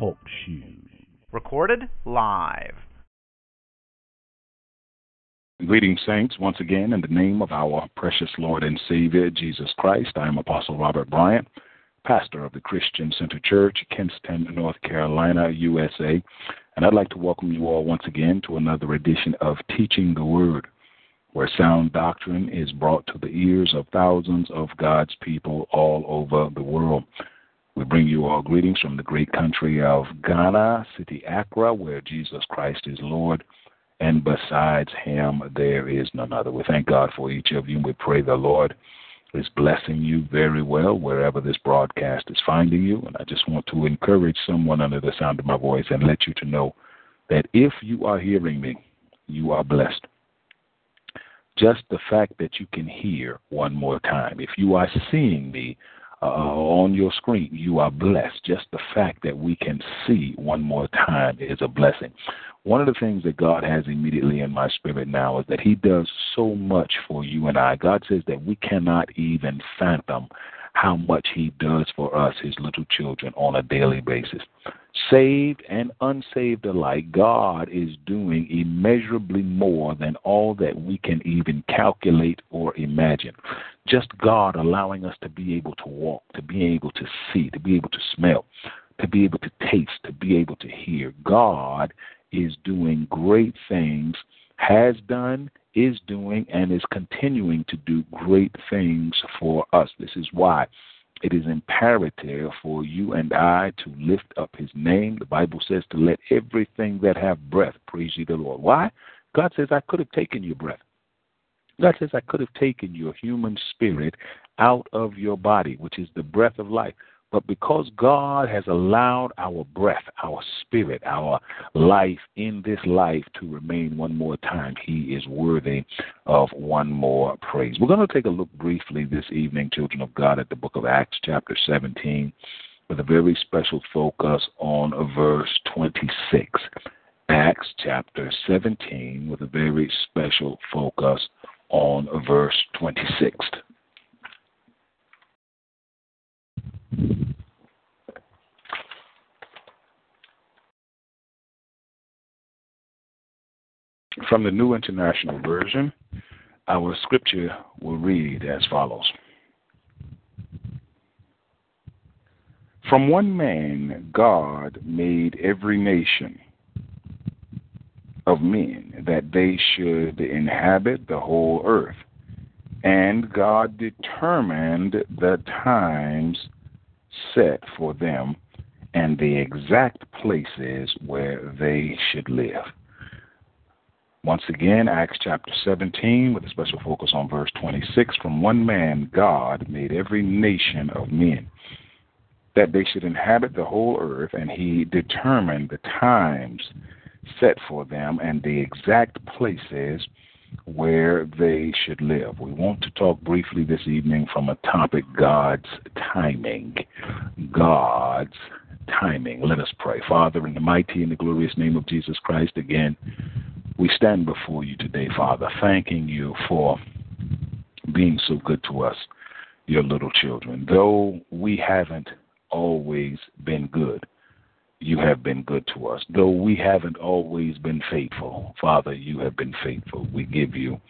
Talk Shoes. Recorded live. Greetings, saints, once again in the name of our precious Lord and Savior, Jesus Christ. I am Apostle Robert Bryant, pastor of the Christian Center Church, Kinston, North Carolina, USA. And I'd like to welcome you all once again to another edition of Teaching the Word, where sound doctrine is brought to the ears of thousands of God's people all over the world. We bring you all greetings from the great country of Ghana, city Accra, where Jesus Christ is Lord and besides him there is none other. We thank God for each of you. We pray the Lord is blessing you very well wherever this broadcast is finding you. And I just want to encourage someone under the sound of my voice and let you to know that if you are hearing me, you are blessed. Just the fact that you can hear one more time. If you are seeing me, uh, on your screen, you are blessed. Just the fact that we can see one more time is a blessing. One of the things that God has immediately in my spirit now is that He does so much for you and I. God says that we cannot even fathom how much He does for us, His little children, on a daily basis. Saved and unsaved alike, God is doing immeasurably more than all that we can even calculate or imagine. Just God allowing us to be able to walk, to be able to see, to be able to smell, to be able to taste, to be able to hear. God is doing great things, has done, is doing, and is continuing to do great things for us. This is why it is imperative for you and I to lift up his name. The Bible says to let everything that have breath praise ye the Lord. Why? God says, I could have taken your breath. God says, I could have taken your human spirit out of your body, which is the breath of life. But because God has allowed our breath, our spirit, our life in this life to remain one more time, He is worthy of one more praise. We're going to take a look briefly this evening, children of God, at the book of Acts, chapter 17, with a very special focus on verse 26. Acts chapter 17, with a very special focus on verse 26. From the New International Version, our scripture will read as follows From one man, God made every nation of men that they should inhabit the whole earth. And God determined the times set for them and the exact places where they should live. Once again, Acts chapter 17, with a special focus on verse 26. From one man, God made every nation of men that they should inhabit the whole earth, and he determined the times set for them and the exact places where they should live. We want to talk briefly this evening from a topic God's timing. God's timing. Let us pray. Father, in the mighty and the glorious name of Jesus Christ, again, we stand before you today, Father, thanking you for being so good to us, your little children. Though we haven't always been good, you have been good to us. Though we haven't always been faithful, Father, you have been faithful. We give you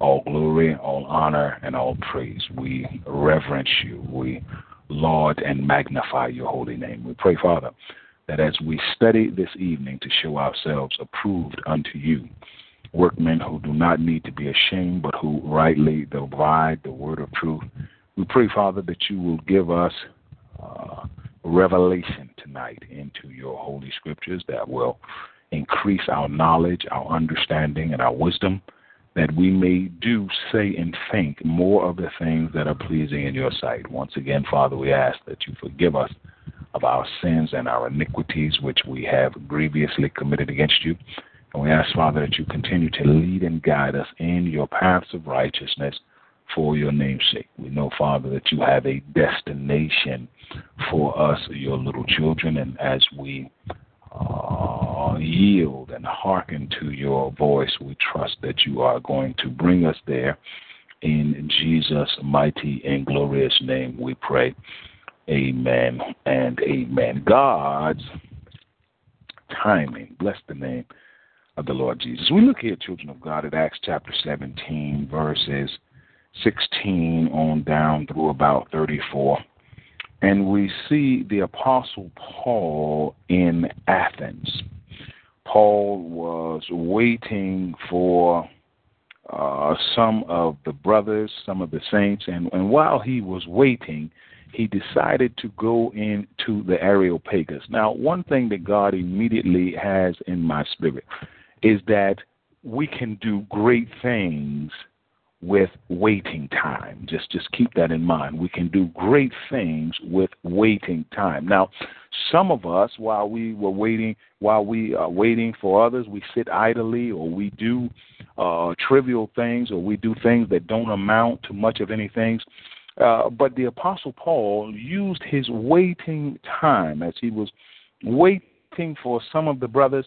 all glory, all honor, and all praise. We reverence you. We laud and magnify your holy name. We pray, Father, that as we study this evening to show ourselves approved unto you, workmen who do not need to be ashamed, but who rightly divide the word of truth, we pray, Father, that you will give us uh, revelation tonight into your holy scriptures that will increase our knowledge, our understanding, and our wisdom, that we may do, say, and think more of the things that are pleasing in your sight. Once again, Father, we ask that you forgive us of our sins and our iniquities which we have grievously committed against you. And we ask, Father, that you continue to lead and guide us in your paths of righteousness for your namesake. We know, Father, that you have a destination for us, your little children, and as we uh, yield and hearken to your voice, we trust that you are going to bring us there. In Jesus' mighty and glorious name, we pray. Amen and amen. God's timing. Bless the name of the Lord Jesus. We look here, children of God, at Acts chapter 17, verses 16 on down through about 34. And we see the Apostle Paul in Athens. Paul was waiting for uh, some of the brothers, some of the saints, and, and while he was waiting, he decided to go into the Areopagus. Now, one thing that God immediately has in my spirit is that we can do great things with waiting time. Just just keep that in mind. We can do great things with waiting time. Now, some of us, while we were waiting, while we are waiting for others, we sit idly, or we do uh, trivial things, or we do things that don't amount to much of anything. Uh, but the Apostle Paul used his waiting time as he was waiting for some of the brothers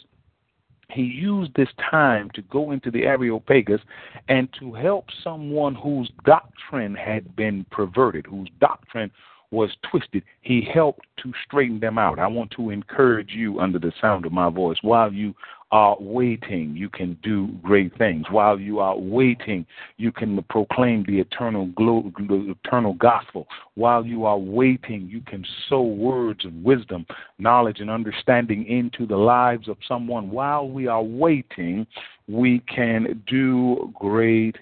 he used this time to go into the Areopagus and to help someone whose doctrine had been perverted, whose doctrine was twisted, he helped to straighten them out. I want to encourage you under the sound of my voice. While you are waiting, you can do great things. While you are waiting, you can proclaim the eternal glo- eternal gospel. While you are waiting, you can sow words of wisdom, knowledge, and understanding into the lives of someone. While we are waiting, we can do great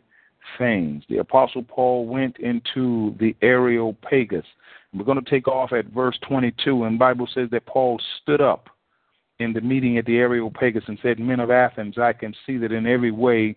things. The Apostle Paul went into the Areopagus. We're going to take off at verse 22, and Bible says that Paul stood up in the meeting at the Areopagus and said, Men of Athens, I can see that in every way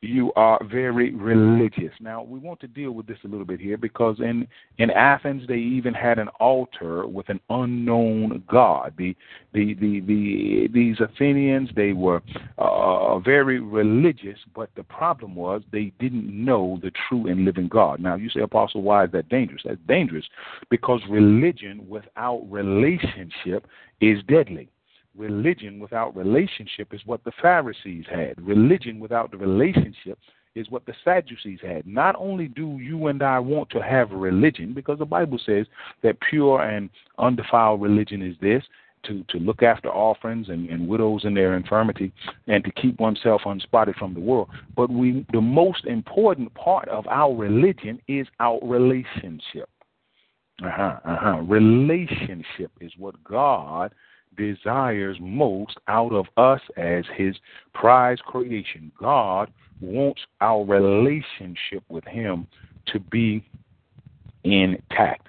you are very religious. Now, we want to deal with this a little bit here because in, in Athens they even had an altar with an unknown god. The, the, the, the, these Athenians, they were uh, very religious, but the problem was they didn't know the true and living God. Now, you say, Apostle, why is that dangerous? That's dangerous because religion without relationship is deadly religion without relationship is what the Pharisees had. Religion without the relationship is what the Sadducees had. Not only do you and I want to have religion, because the Bible says that pure and undefiled religion is this. To, to look after orphans and, and widows in their infirmity and to keep oneself unspotted from the world. But we the most important part of our religion is our relationship. Uh-huh, uh-huh. Relationship is what God desires most out of us as his prize creation. God wants our relationship with him to be intact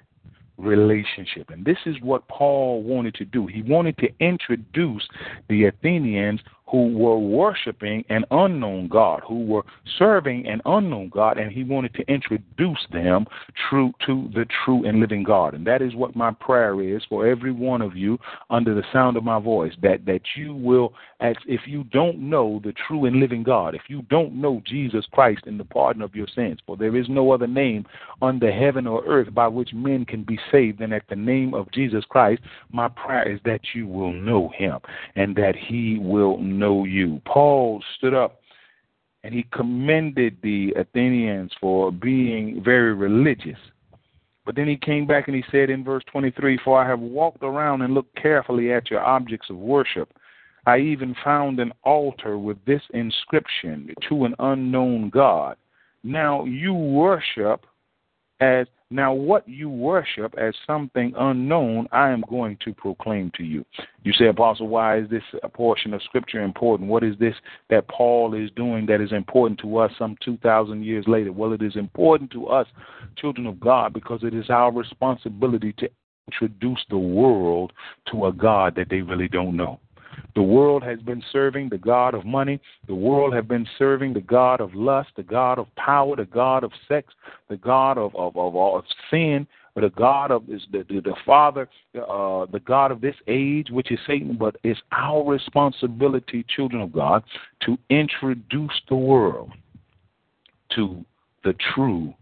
relationship. And this is what Paul wanted to do. He wanted to introduce the Athenians who were worshiping an unknown God, who were serving an unknown God, and he wanted to introduce them true to the true and living God. And that is what my prayer is for every one of you under the sound of my voice, that, that you will, as if you don't know the true and living God, if you don't know Jesus Christ in the pardon of your sins, for there is no other name under heaven or earth by which men can be saved than at the name of Jesus Christ, my prayer is that you will know him and that he will know you. Paul stood up and he commended the Athenians for being very religious. But then he came back and he said in verse 23 For I have walked around and looked carefully at your objects of worship. I even found an altar with this inscription to an unknown God. Now you worship as now, what you worship as something unknown, I am going to proclaim to you. You say, Apostle, why is this a portion of Scripture important? What is this that Paul is doing that is important to us some 2,000 years later? Well, it is important to us, children of God, because it is our responsibility to introduce the world to a God that they really don't know. The world has been serving the God of money. The world has been serving the God of lust, the God of power, the God of sex, the God of, of, of, of sin, the God of is the, the, the Father, uh, the God of this age, which is Satan. But it's our responsibility, children of God, to introduce the world to the true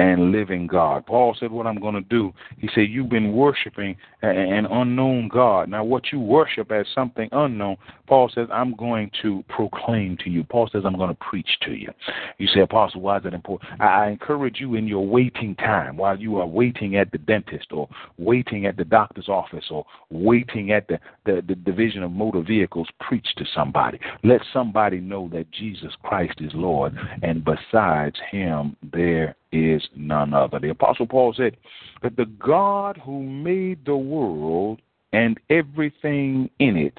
and living God. Paul said, What I'm going to do, he said, You've been worshiping an unknown God. Now, what you worship as something unknown, Paul says, I'm going to proclaim to you. Paul says, I'm going to preach to you. You say, Apostle, why is that important? I encourage you in your waiting time, while you are waiting at the dentist or waiting at the doctor's office or waiting at the, the, the division of motor vehicles, preach to somebody. Let somebody know that Jesus Christ is Lord, and besides him, there is none other. The Apostle Paul said that the God who made the world and everything in it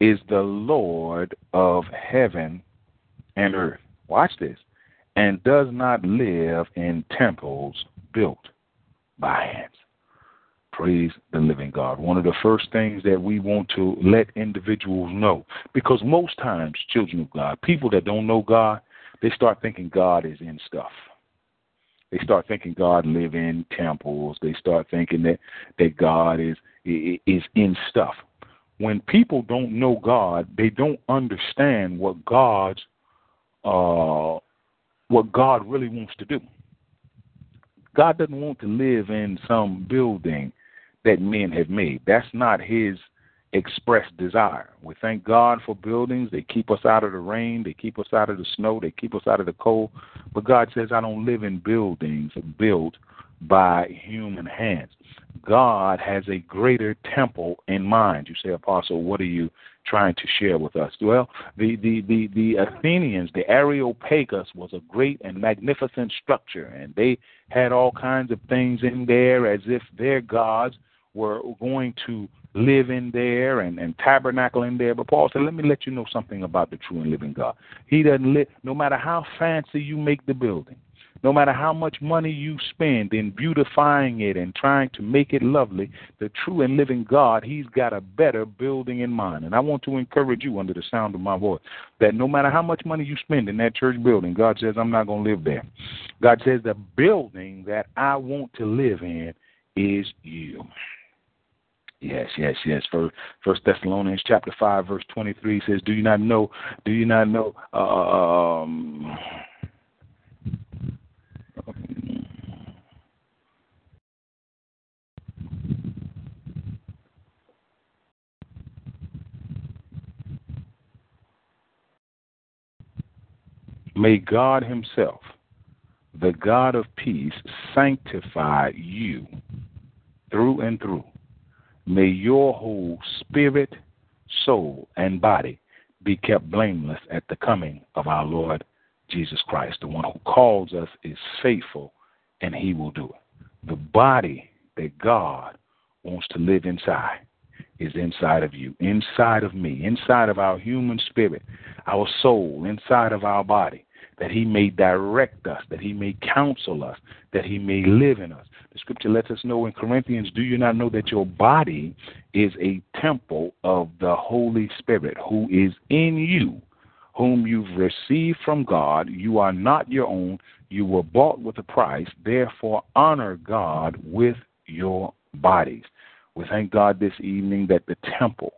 is the Lord of heaven and earth. Watch this. And does not live in temples built by hands. Praise the living God. One of the first things that we want to let individuals know, because most times, children of God, people that don't know God, they start thinking God is in stuff. They start thinking God live in temples. They start thinking that that God is is in stuff. When people don't know God, they don't understand what God's uh, what God really wants to do. God doesn't want to live in some building that men have made. That's not His express desire. We thank God for buildings. They keep us out of the rain, they keep us out of the snow, they keep us out of the cold. But God says, I don't live in buildings built by human hands. God has a greater temple in mind. You say, Apostle, what are you trying to share with us? Well, the, the, the, the Athenians, the Areopagus was a great and magnificent structure, and they had all kinds of things in there as if their gods were going to live in there and, and tabernacle in there. But Paul said, let me let you know something about the true and living God. He doesn't live, no matter how fancy you make the building, no matter how much money you spend in beautifying it and trying to make it lovely, the true and living God, He's got a better building in mind. And I want to encourage you under the sound of my voice that no matter how much money you spend in that church building, God says, I'm not going to live there. God says, the building that I want to live in is you. Yes, yes, yes. First, First Thessalonians chapter five, verse twenty-three says, "Do you not know? Do you not know?" Uh, um, May God Himself, the God of peace, sanctify you through and through May your whole spirit, soul, and body be kept blameless at the coming of our Lord Jesus Christ. The one who calls us is faithful, and he will do it. The body that God wants to live inside is inside of you, inside of me, inside of our human spirit, our soul, inside of our body, that he may direct us, that he may counsel us, that he may live in us. The scripture lets us know in Corinthians, do you not know that your body is a temple of the Holy Spirit who is in you, whom you've received from God? You are not your own. You were bought with a price. Therefore, honor God with your bodies. We thank God this evening that the temple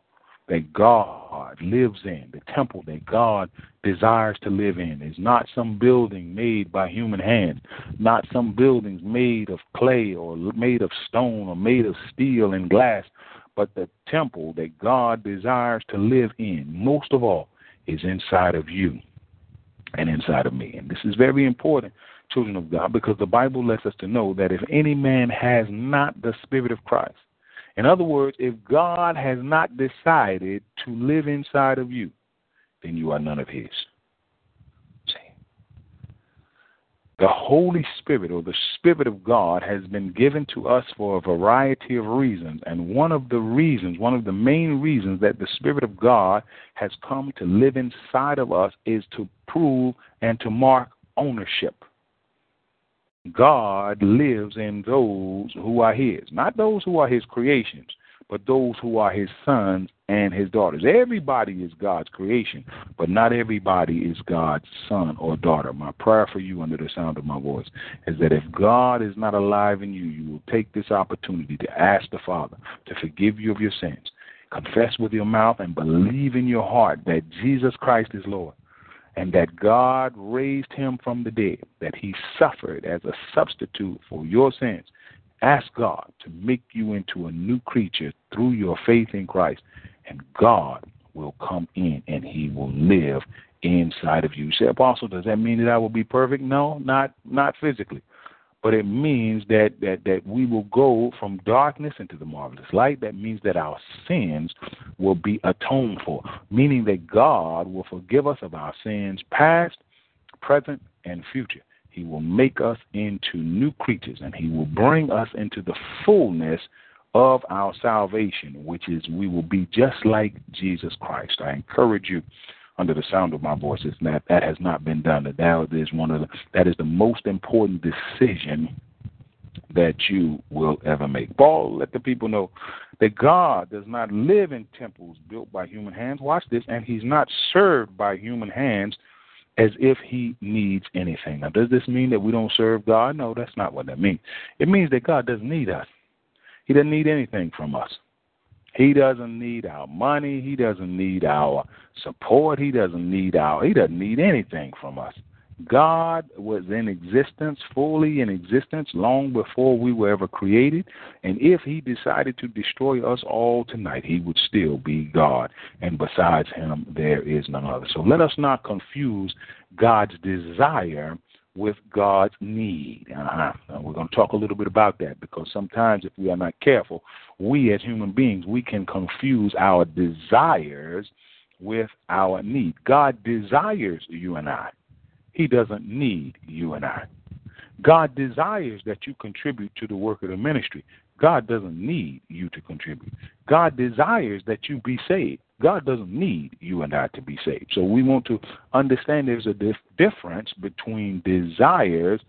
that God lives in, the temple that God desires to live in, is not some building made by human hands, not some buildings made of clay or made of stone or made of steel and glass, but the temple that God desires to live in, most of all, is inside of you and inside of me. And this is very important, children of God, because the Bible lets us to know that if any man has not the Spirit of Christ, in other words, if God has not decided to live inside of you, then you are none of His. See? The Holy Spirit or the Spirit of God has been given to us for a variety of reasons. And one of the reasons, one of the main reasons that the Spirit of God has come to live inside of us is to prove and to mark ownership. God lives in those who are His, not those who are His creations, but those who are His sons and His daughters. Everybody is God's creation, but not everybody is God's son or daughter. My prayer for you under the sound of my voice is that if God is not alive in you, you will take this opportunity to ask the Father to forgive you of your sins. Confess with your mouth and believe in your heart that Jesus Christ is Lord and that God raised him from the dead, that he suffered as a substitute for your sins, ask God to make you into a new creature through your faith in Christ, and God will come in and he will live inside of you. you say, Apostle, does that mean that I will be perfect? No, not not physically but it means that, that, that we will go from darkness into the marvelous light. That means that our sins will be atoned for, meaning that God will forgive us of our sins past, present, and future. He will make us into new creatures and He will bring us into the fullness of our salvation, which is we will be just like Jesus Christ. I encourage you under the sound of my voice. Not that has not been done. That that is one of the that is the most important decision that you will ever make. Paul let the people know that God does not live in temples built by human hands. Watch this, and he's not served by human hands as if he needs anything. Now, does this mean that we don't serve God? No, that's not what that means. It means that God doesn't need us. He doesn't need anything from us. He doesn't need our money. He doesn't need our support. He doesn't need our he doesn't need anything from us. God was in existence, fully in existence, long before we were ever created. And if He decided to destroy us all tonight, He would still be God. And besides Him, there is none other. So let us not confuse God's desire with God's need. Uh-huh. We're going to talk a little bit about that because sometimes, if we are not careful, we as human beings we can confuse our desires with our need. God desires you and I. He doesn't need you and I. God desires that you contribute to the work of the ministry. God doesn't need you to contribute. God desires that you be saved. God doesn't need you and I to be saved. So we want to understand there's a dif- difference between desires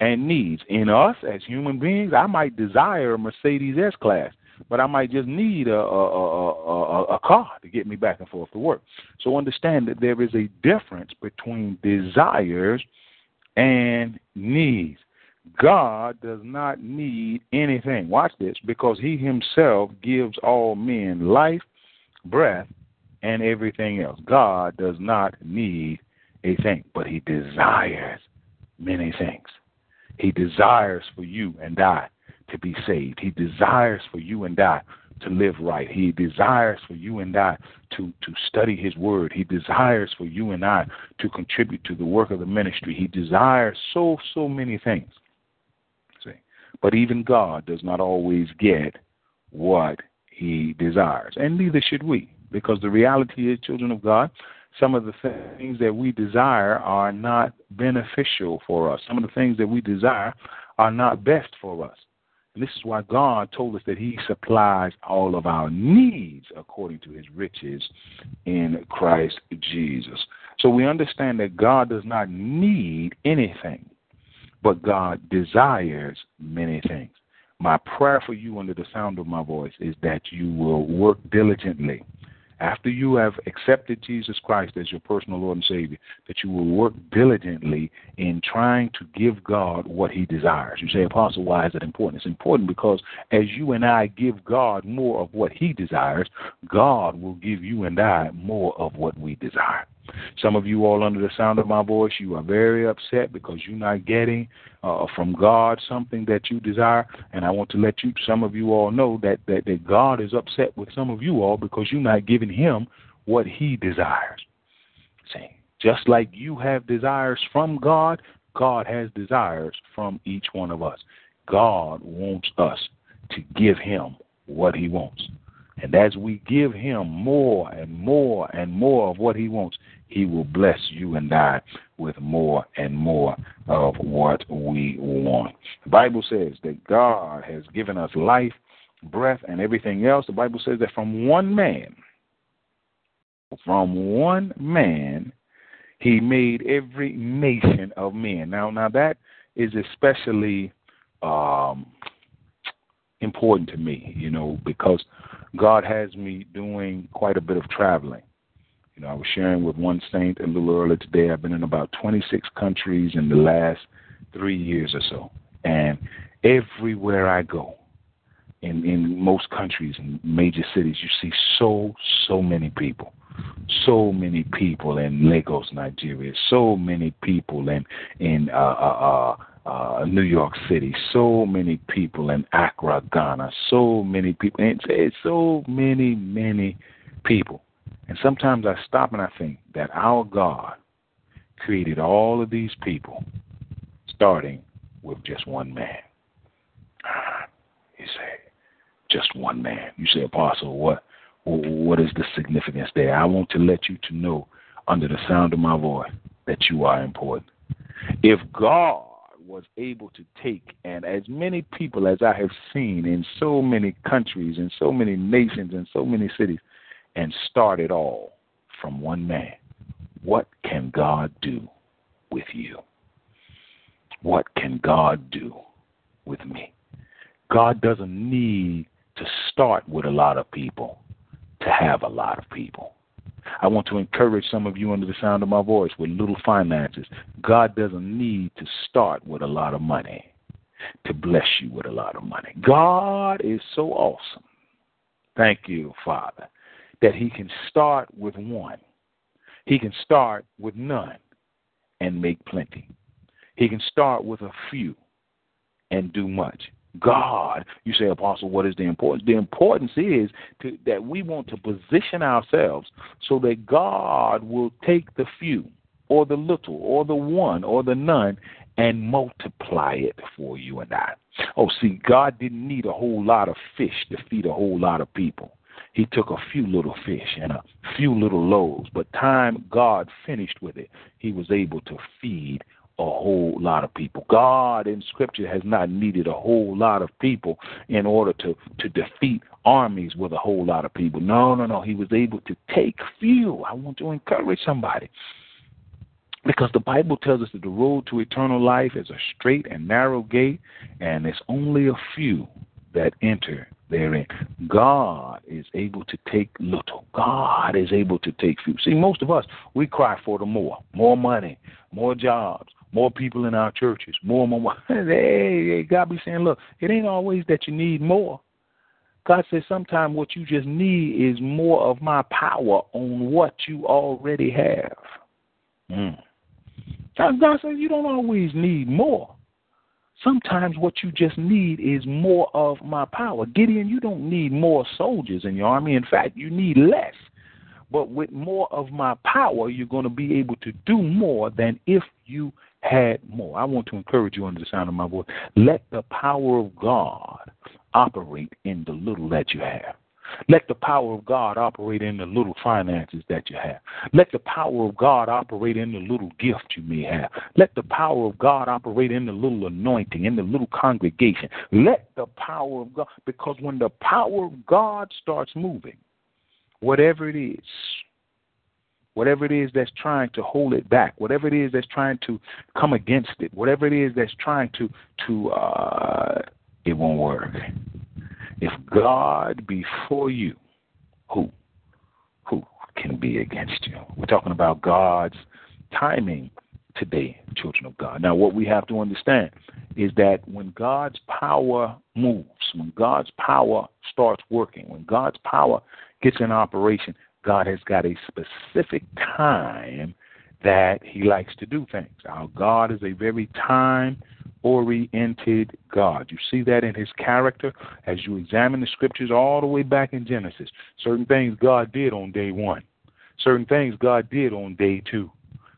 and needs. In us as human beings, I might desire a Mercedes S class, but I might just need a, a, a, a, car to get me back and forth to work. So understand that there is a difference between desires and needs. God does not need anything. Watch this, because He Himself gives all men life, breath, and everything else. God does not need a thing, but He desires many things. He desires for you and I to be saved. He desires for you and I to live right. He desires for you and I to, to study His Word. He desires for you and I to contribute to the work of the ministry. He desires so, so many things. See? But even God does not always get what He desires, and neither should we. Because the reality is, children of God, some of the things that we desire are not beneficial for us. Some of the things that we desire are not best for us. And this is why God told us that He supplies all of our needs according to His riches in Christ Jesus. So we understand that God does not need anything, but God desires many things. My prayer for you under the sound of my voice is that you will work diligently after you have accepted Jesus Christ as your personal Lord and Savior, that you will work diligently in trying to give God what He desires. You say, Apostle, why is that important? It's important because as you and I give God more of what He desires, God will give you and I more of what we desire. Some of you all under the sound of my voice, you are very upset because you're not getting uh, from God something that you desire. And I want to let you, some of you all know that, that, that God is upset with some of you all because you're not giving him what he desires. See, just like you have desires from God, God has desires from each one of us. God wants us to give him what he wants. And as we give him more and more and more of what he wants, he will bless you and I with more and more of what we want. The Bible says that God has given us life, breath, and everything else. The Bible says that from one man, from one man, he made every nation of men. Now, now that is especially um, important to me, you know, because God has me doing quite a bit of traveling. You know, I was sharing with one saint a little earlier today. I've been in about 26 countries in the last three years or so. And everywhere I go, in, in most countries and major cities, you see so, so many people. So many people in Lagos, Nigeria. So many people in in uh, uh, uh, New York City. So many people in Accra, Ghana. So many people. And so many, many people. And sometimes I stop and I think that our God created all of these people, starting with just one man. You say, just one man. You say, Apostle, what what is the significance there? I want to let you to know under the sound of my voice that you are important. If God was able to take and as many people as I have seen in so many countries in so many nations and so many cities and start it all from one man, what can God do with you? What can God do with me? God doesn't need to start with a lot of people to have a lot of people. I want to encourage some of you under the sound of my voice with little finances. God doesn't need to start with a lot of money to bless you with a lot of money. God is so awesome. Thank you, Father, that He can start with one. He can start with none and make plenty. He can start with a few and do much. God. You say, Apostle, what is the importance? The importance is to, that we want to position ourselves so that God will take the few or the little or the one or the none and multiply it for you and I. Oh, see, God didn't need a whole lot of fish to feed a whole lot of people. He took a few little fish and a few little loaves, but time God finished with it, he was able to feed a whole lot of people. God in Scripture has not needed a whole lot of people in order to, to defeat armies with a whole lot of people. No, no, no. He was able to take few. I want to encourage somebody. Because the Bible tells us that the road to eternal life is a straight and narrow gate, and it's only a few that enter therein. God is able to take little. God is able to take few. See, most of us, we cry for the more. More money, more jobs, more people in our churches, more, more, more. Hey, God be saying, look, it ain't always that you need more. God says sometimes what you just need is more of my power on what you already have. Mm. God says you don't always need more. Sometimes what you just need is more of my power. Gideon, you don't need more soldiers in your army. In fact, you need less. But with more of my power, you're going to be able to do more than if you had more. I want to encourage you under the sound of my voice. Let the power of God operate in the little that you have. Let the power of God operate in the little finances that you have. Let the power of God operate in the little gift you may have. Let the power of God operate in the little anointing, in the little congregation. Let the power of God, because when the power of God starts moving, whatever it is, whatever it is that's trying to hold it back, whatever it is that's trying to come against it, whatever it is that's trying to to uh, it won't work. If God be for you, who who can be against you? We're talking about God's timing today, children of God. Now, what we have to understand is that when God's power moves, when God's power starts working, when God's power gets in operation, God has got a specific time that He likes to do things. Our God is a very time oriented God. You see that in His character as you examine the scriptures all the way back in Genesis. Certain things God did on day one, certain things God did on day two,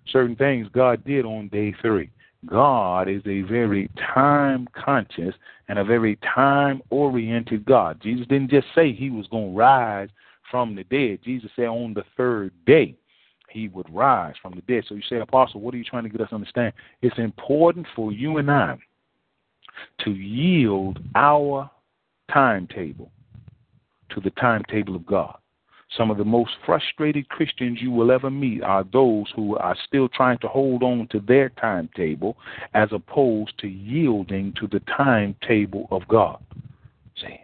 certain things God did on day three. God is a very time conscious and a very time oriented God. Jesus didn't just say he was going to rise from the dead. Jesus said on the third day he would rise from the dead. So you say, Apostle, what are you trying to get us to understand? It's important for you and I to yield our timetable to the timetable of God. Some of the most frustrated Christians you will ever meet are those who are still trying to hold on to their timetable as opposed to yielding to the timetable of God. See,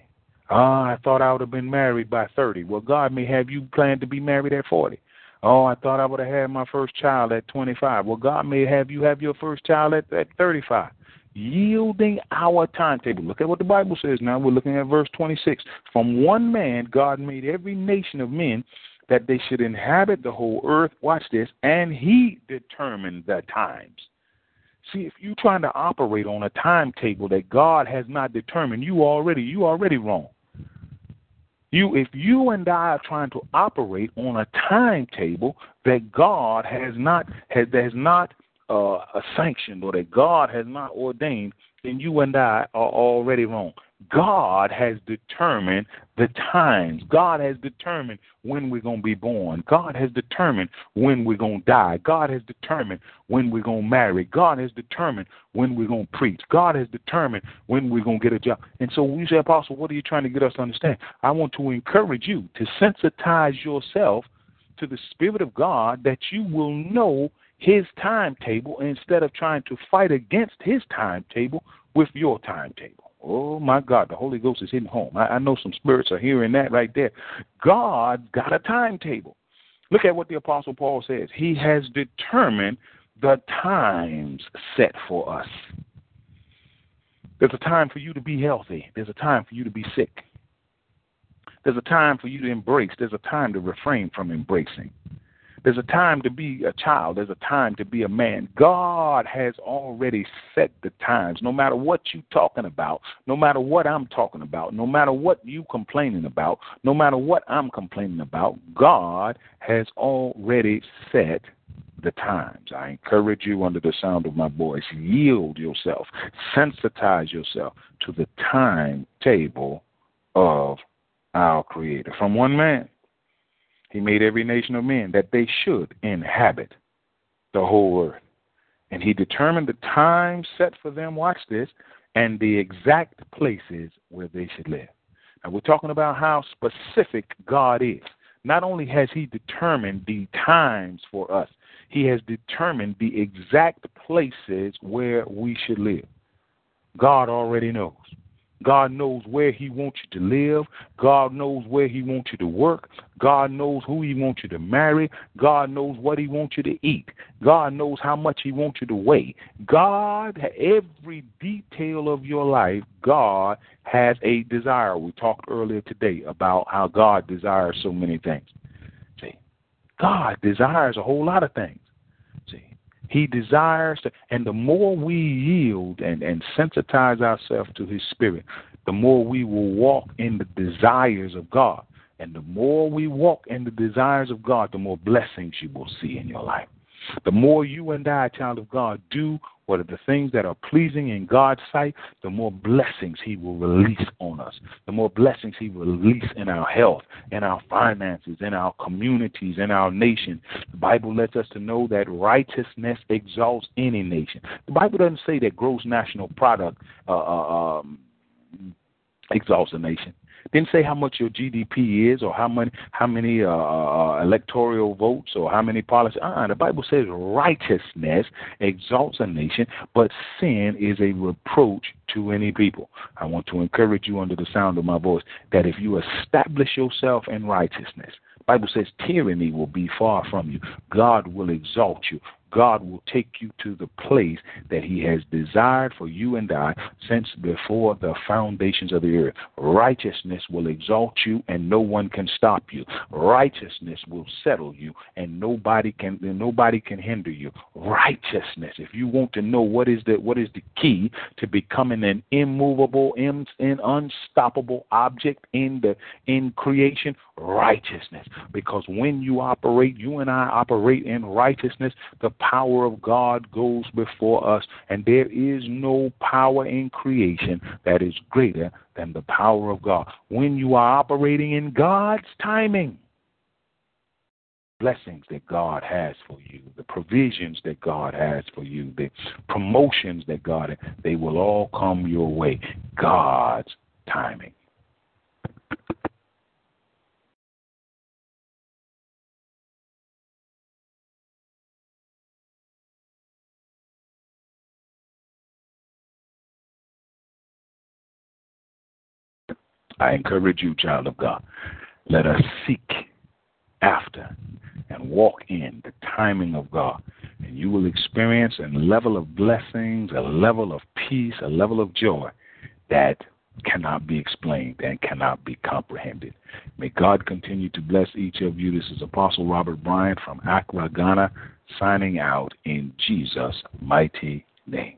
Ah, I thought I would have been married by 30. Well, God may have you planned to be married at 40. Oh, I thought I would have had my first child at 25. Well, God may have you have your first child at, at 35. Yielding our timetable. Look at what the Bible says now. We're looking at verse 26. From one man, God made every nation of men that they should inhabit the whole earth. Watch this. And he determined the times. See, if you're trying to operate on a timetable that God has not determined, you already you already wrong. You, if you and I are trying to operate on a timetable that God has not has, has not uh, sanctioned or that God has not ordained, then you and I are already wrong. God has determined the times. God has determined when we're going to be born. God has determined when we're going to die. God has determined when we're going to marry. God has determined when we're going to preach. God has determined when we're going to get a job. And so we say, Apostle, what are you trying to get us to understand? I want to encourage you to sensitize yourself to the Spirit of God that you will know his timetable instead of trying to fight against his timetable with your timetable. Oh my God, the Holy Ghost is hitting home. I, I know some spirits are hearing that right there. God got a timetable. Look at what the Apostle Paul says. He has determined the times set for us. There's a time for you to be healthy. There's a time for you to be sick. There's a time for you to embrace. There's a time to refrain from embracing. There's a time to be a child. There's a time to be a man. God has already set the times. No matter what you're talking about, no matter what I'm talking about, no matter what you're complaining about, no matter what I'm complaining about, God has already set the times. I encourage you under the sound of my voice, yield yourself, sensitize yourself to the timetable of our Creator. From one man he made every nation of men that they should inhabit the whole earth. And he determined the time set for them, watch this, and the exact places where they should live. Now, we're talking about how specific God is. Not only has he determined the times for us, he has determined the exact places where we should live. God already knows. God knows where He wants you to live. God knows where He wants you to work. God knows who He wants you to marry. God knows what He wants you to eat. God knows how much He wants you to weigh. God, every detail of your life, God has a desire. We talked earlier today about how God desires so many things. See, God desires a whole lot of things. He desires to, and the more we yield and, and sensitize ourselves to His Spirit, the more we will walk in the desires of God. And the more we walk in the desires of God, the more blessings you will see in your life. The more you and I, child of God, do what are the things that are pleasing in God's sight, the more blessings He will release on us. The more blessings He will release in our health, in our finances, in our communities, in our nation. The Bible lets us to know that righteousness exalts any nation. The Bible doesn't say that gross national product uh, uh um, exalts a nation. Didn't say how much your GDP is or how many how many uh, uh, electoral votes or how many policies. Uh, the Bible says righteousness exalts a nation, but sin is a reproach to any people. I want to encourage you under the sound of my voice that if you establish yourself in righteousness, Bible says tyranny will be far from you. God will exalt you. God will take you to the place that He has desired for you and I since before the foundations of the earth. Righteousness will exalt you, and no one can stop you. Righteousness will settle you, and nobody can nobody can hinder you. Righteousness. If you want to know what is the what is the key to becoming an immovable, in, in unstoppable object in the in creation, righteousness. Because when you operate, you and I operate in righteousness, the power of God goes before us, and there is no power in creation that is greater than the power of God. When you are operating in God's timing, blessings that God has for you, the provisions that God has for you, the promotions that God they will all come your way. God's timing. I encourage you, child of God, let us seek after and walk in the timing of God. And you will experience a level of blessings, a level of peace, a level of joy that cannot be explained and cannot be comprehended. May God continue to bless each of you. This is Apostle Robert Bryant from Accra, Ghana, signing out in Jesus' mighty name.